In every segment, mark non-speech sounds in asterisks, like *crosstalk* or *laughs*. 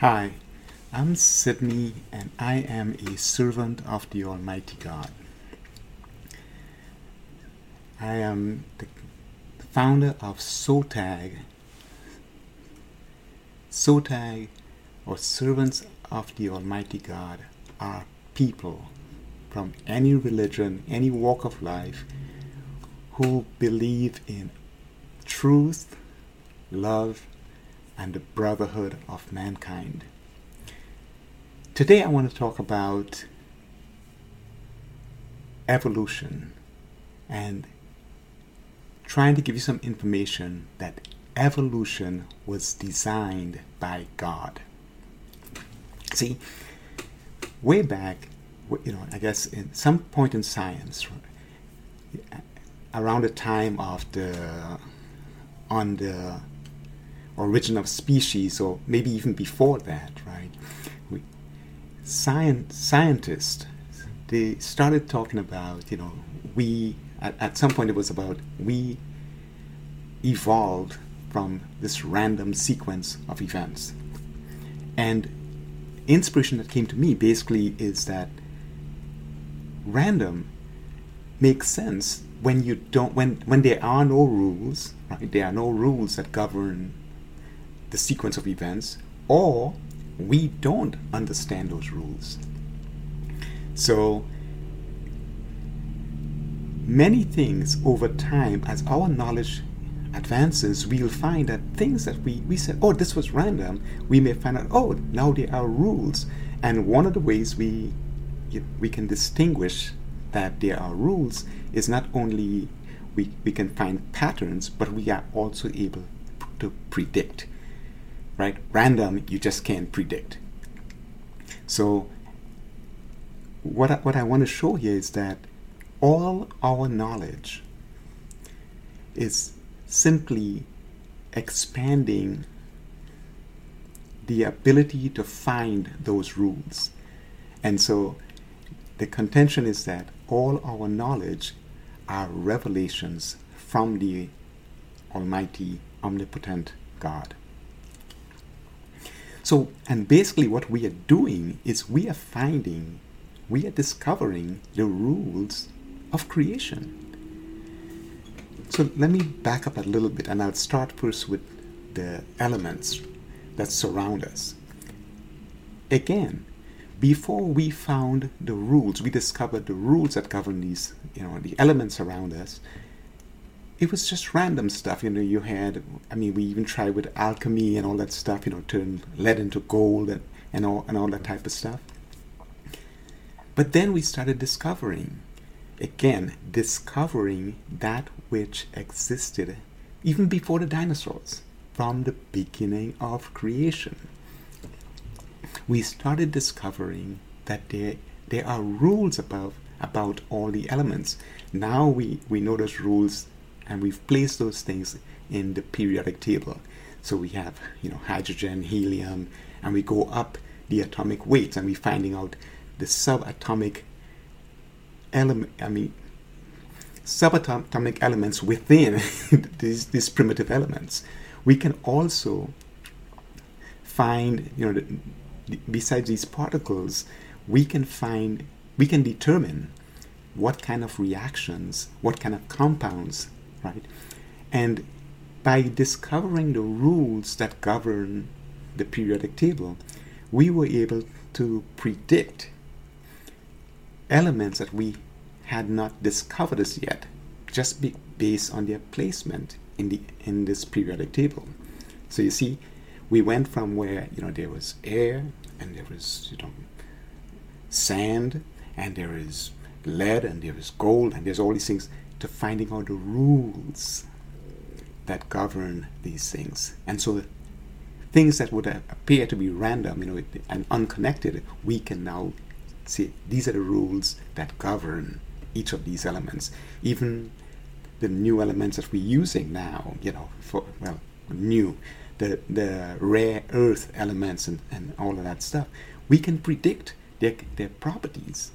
Hi, I'm Sydney and I am a servant of the Almighty God. I am the founder of SOTAG. SOTAG, or Servants of the Almighty God, are people from any religion, any walk of life, who believe in truth, love, and the brotherhood of mankind. Today, I want to talk about evolution and trying to give you some information that evolution was designed by God. See, way back, you know, I guess in some point in science, around the time of the on the origin of species, or maybe even before that, right? We, science, scientists they started talking about, you know, we at, at some point it was about we evolved from this random sequence of events, and inspiration that came to me basically is that random makes sense when you don't when when there are no rules right there are no rules that govern the sequence of events, or we don't understand those rules. So, many things over time, as our knowledge advances, we'll find that things that we, we said, oh, this was random, we may find out, oh, now there are rules. And one of the ways we, we can distinguish that there are rules is not only we, we can find patterns, but we are also able to predict right? Random, you just can't predict. So, what I, what I want to show here is that all our knowledge is simply expanding the ability to find those rules. And so the contention is that all our knowledge are revelations from the Almighty, Omnipotent God. So, and basically, what we are doing is we are finding, we are discovering the rules of creation. So, let me back up a little bit and I'll start first with the elements that surround us. Again, before we found the rules, we discovered the rules that govern these, you know, the elements around us it was just random stuff. You know, you had, I mean, we even tried with alchemy and all that stuff, you know, turn lead into gold and, and, all, and all that type of stuff. But then we started discovering, again, discovering that which existed even before the dinosaurs, from the beginning of creation. We started discovering that there, there are rules about, about all the elements. Now we, we know those rules and we've placed those things in the periodic table. So we have, you know, hydrogen, helium, and we go up the atomic weights and we're finding out the subatomic element, I mean, subatomic elements within *laughs* these, these primitive elements. We can also find, you know, the, the, besides these particles, we can find, we can determine what kind of reactions, what kind of compounds right? And by discovering the rules that govern the periodic table, we were able to predict elements that we had not discovered as yet, just be based on their placement in the in this periodic table. So you see, we went from where you know there was air and there was you know sand and there is lead and there is gold and there's all these things to finding out the rules that govern these things. And so things that would appear to be random, you know, and unconnected, we can now see these are the rules that govern each of these elements. Even the new elements that we're using now, you know, for well, new, the the rare earth elements and, and all of that stuff, we can predict their their properties.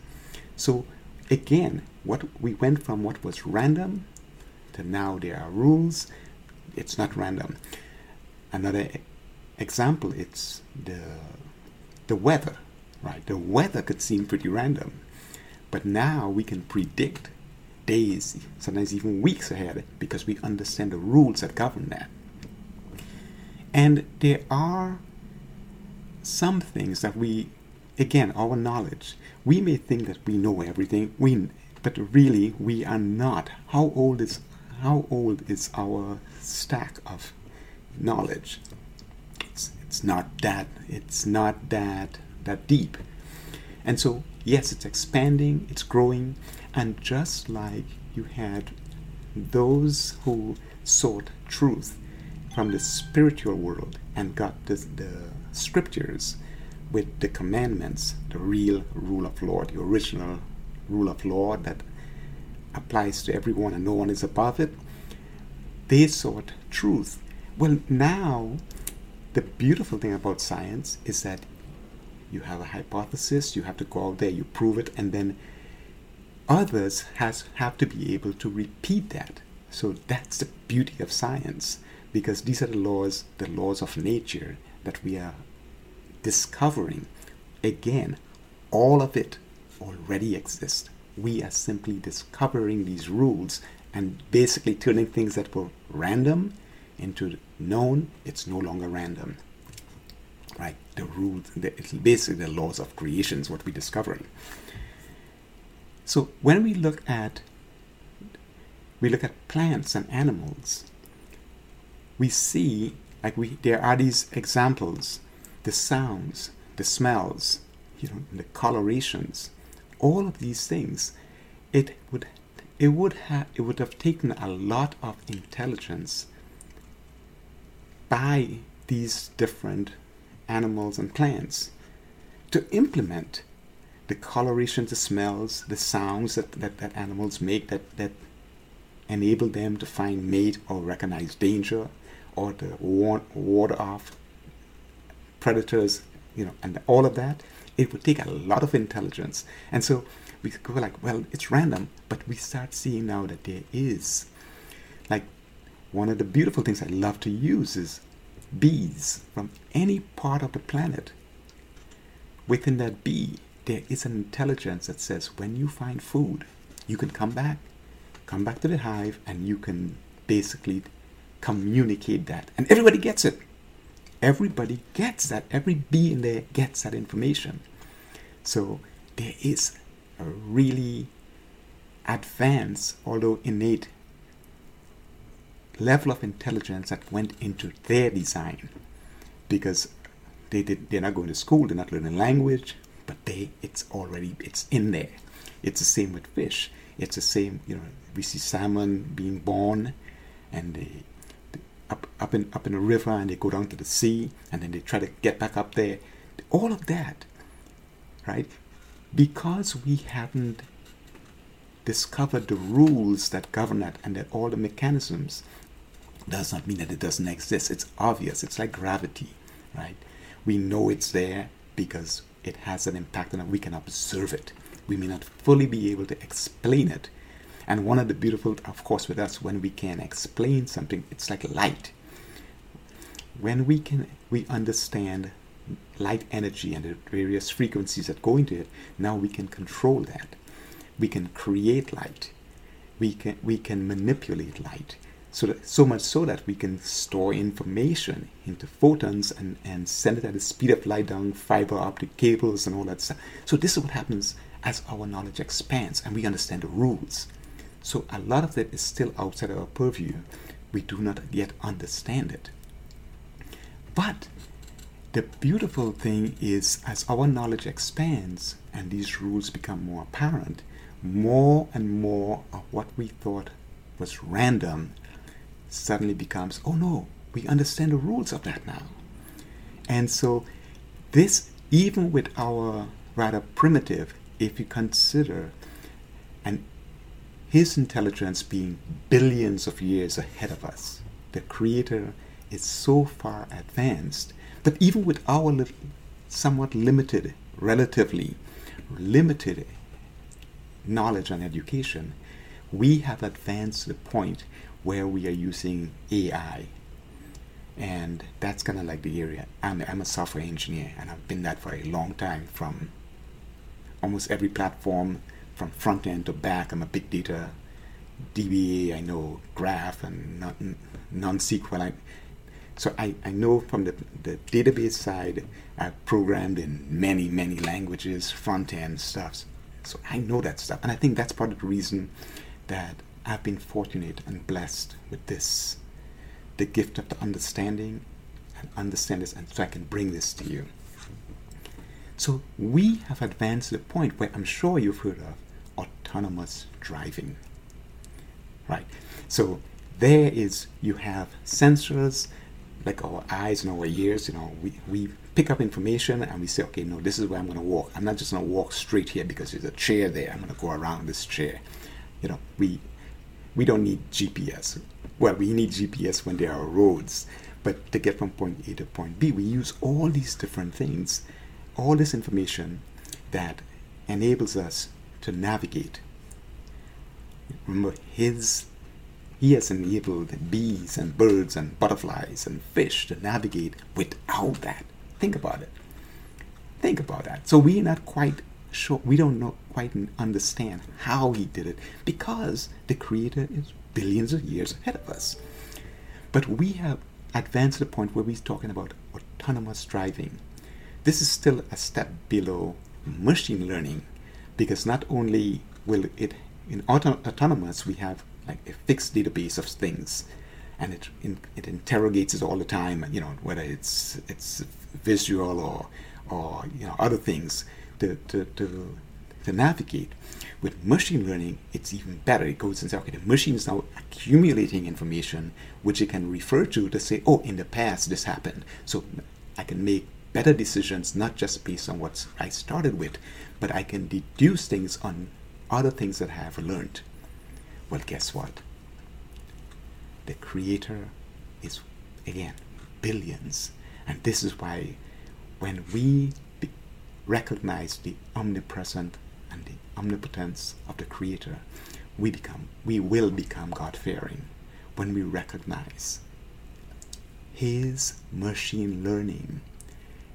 So again, what we went from what was random to now there are rules. It's not random. Another example, it's the the weather, right? The weather could seem pretty random, but now we can predict days, sometimes even weeks ahead, because we understand the rules that govern that. And there are some things that we, again, our knowledge, we may think that we know everything, we, but really we are not. How old is how old is our stack of knowledge? It's, it's not that it's not that that deep. And so yes, it's expanding, it's growing, and just like you had those who sought truth from the spiritual world and got the, the scriptures with the commandments, the real rule of law, the original rule of law that applies to everyone and no one is above it. They sought truth. Well, now, the beautiful thing about science is that you have a hypothesis, you have to go out there, you prove it, and then others has have to be able to repeat that. So that's the beauty of science, because these are the laws, the laws of nature that we are discovering. Again, all of it already exist. We are simply discovering these rules and basically turning things that were random into known. It's no longer random. Right? The rules, the, basically the laws of creation is what we're discovering. So when we look at we look at plants and animals, we see like we there are these examples, the sounds, the smells, you know, the colorations, all of these things, it would it would have it would have taken a lot of intelligence by these different animals and plants to implement the coloration, the smells, the sounds that, that, that animals make that, that enable them to find mate or recognize danger or to warn, ward off predators, you know, and all of that, it would take a lot of intelligence. And so we go like, well, it's random, but we start seeing now that there is. Like, one of the beautiful things I love to use is bees from any part of the planet. Within that bee, there is an intelligence that says when you find food, you can come back, come back to the hive, and you can basically communicate that. And everybody gets it. Everybody gets that. Every bee in there gets that information. So there is a really advanced, although innate, level of intelligence that went into their design because they did, they're not going to school, they're not learning language, but they it's already it's in there. It's the same with fish. It's the same, you know, we see salmon being born and they, up up in up in a river and they go down to the sea and then they try to get back up there. All of that, right? Because we haven't discovered the rules that govern that and that all the mechanisms does not mean that it doesn't exist. It's obvious. It's like gravity, right? We know it's there because it has an impact and we can observe it. We may not fully be able to explain it. And one of the beautiful, of course, with us, when we can explain something, it's like light. When we can, we understand light energy and the various frequencies that go into it. Now we can control that. We can create light. We can we can manipulate light so that, so much so that we can store information into photons and, and send it at the speed of light down fiber optic cables and all that stuff. So this is what happens as our knowledge expands and we understand the rules. So a lot of that is still outside our purview. We do not yet understand it. But the beautiful thing is as our knowledge expands and these rules become more apparent, more and more of what we thought was random suddenly becomes, oh no, we understand the rules of that now. And so, this, even with our rather primitive, if you consider and his intelligence being billions of years ahead of us, the Creator is so far advanced that even with our somewhat limited, relatively limited knowledge and education, we have advanced to the point where we are using AI and and that's kind of like the area. I'm, I'm a software engineer, and I've been that for a long time from almost every platform, from front end to back. I'm a big data DBA, I know Graph and non SQL. I, so I, I know from the, the database side, I've programmed in many, many languages, front end stuff. So I know that stuff. And I think that's part of the reason that I've been fortunate and blessed with this the gift of the understanding and understand this, and so I can bring this to you. So we have advanced to the point where I'm sure you've heard of autonomous driving. Right? So there is you have sensors like our eyes and our ears, you know, we, we pick up information and we say, okay, no, this is where I'm going to walk. I'm not just going to walk straight here because there's a chair there. I'm going to go around this chair. You know, we we don't need GPS. Well, we need GPS when there are roads, but to get from point A to point B, we use all these different things, all this information that enables us to navigate. Remember, his he has enabled bees and birds and butterflies and fish to navigate without that. Think about it. Think about that. So we're not quite sure, we don't know quite understand how he did it because the Creator is billions of years ahead of us. But we have advanced to the point where we're talking about autonomous driving. This is still a step below machine learning because not only will it in auto- autonomous we have like a fixed database of things and it it interrogates it all the time you know whether it's it's visual or or you know other things to, to, to, to navigate. With machine learning, it's even better. It goes and says, okay, the machine is now accumulating information which it can refer to to say, oh, in the past this happened. So I can make better decisions, not just based on what I started with, but I can deduce things on other things that I have learned. Well, guess what? The creator is, again, billions. And this is why when we recognize the omnipresent and the omnipotence of the Creator, we become, we will become God fearing when we recognize His machine learning.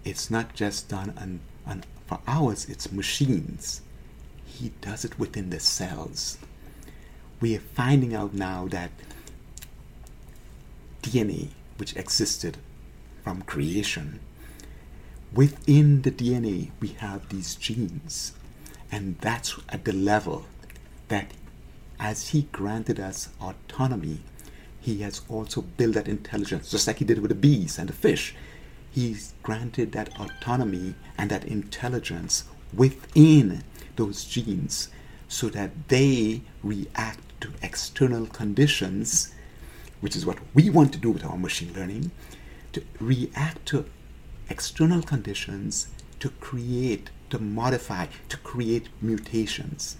It's not just done on, on for ours, it's machines. He does it within the cells. We are finding out now that DNA, which existed from creation, within the DNA, we have these genes. And that's at the level that as He granted us autonomy, He has also built that intelligence, just like He did with the bees and the fish. He's granted that autonomy and that intelligence within those genes so that they react to external conditions, which is what we want to do with our machine learning, to react to external conditions to create, to modify, to create mutations.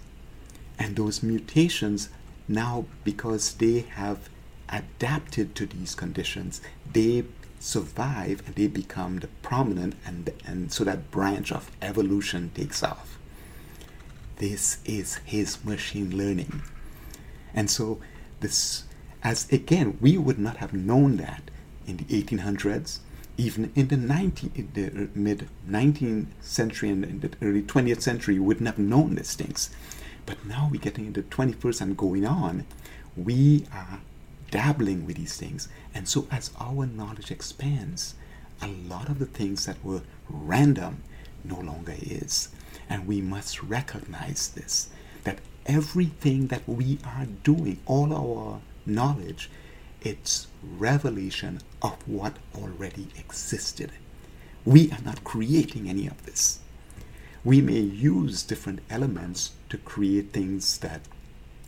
And those mutations now, because they have adapted to these conditions, they survive and they become the prominent and, and so that branch of evolution takes off. This is his machine learning. And so this as again we would not have known that in the 1800s even in the 19, in the mid 19th century and in the early 20th century, we wouldn't have known these things. But now we're getting into 21st and going on, we are dabbling with these things. And so as our knowledge expands, a lot of the things that were random no longer is. And we must recognize this that everything that we are doing, all our knowledge, it's revelation of what already existed. We are not creating any of this. We may use different elements to create things that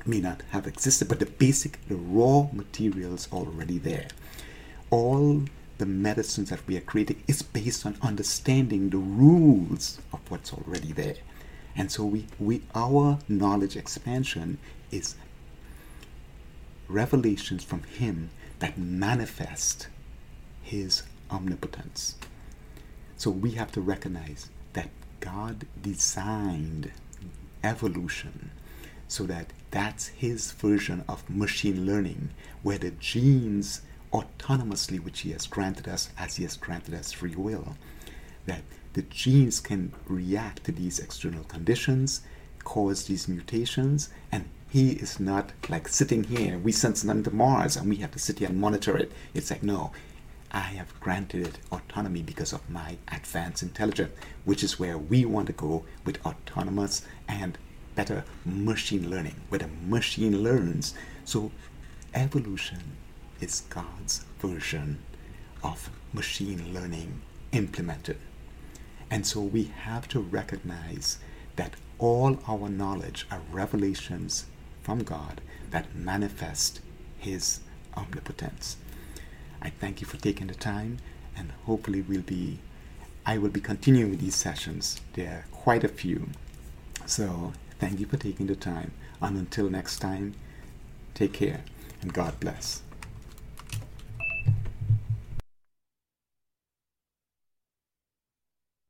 may not have existed, but the basic, the raw materials already there. All the medicines that we are creating is based on understanding the rules of what's already there. And so we, we our knowledge expansion is revelations from Him that manifest His omnipotence. So we have to recognize that God designed evolution so that that's His version of machine learning, where the genes autonomously, which He has granted us as He has granted us free will. That the genes can react to these external conditions, cause these mutations, and He is not like sitting here. We send something to Mars and we have to sit here and monitor it. It's like, no, I have granted it autonomy because of my advanced intelligence, which is where we want to go with autonomous and better machine learning, where the machine learns. So, evolution is God's version of machine learning implemented. And so we have to recognize that all our knowledge are revelations from God that manifest His omnipotence. I thank you for taking the time, and hopefully we'll be. I will be continuing these sessions. There are quite a few. So thank you for taking the time. And until next time, take care and God bless.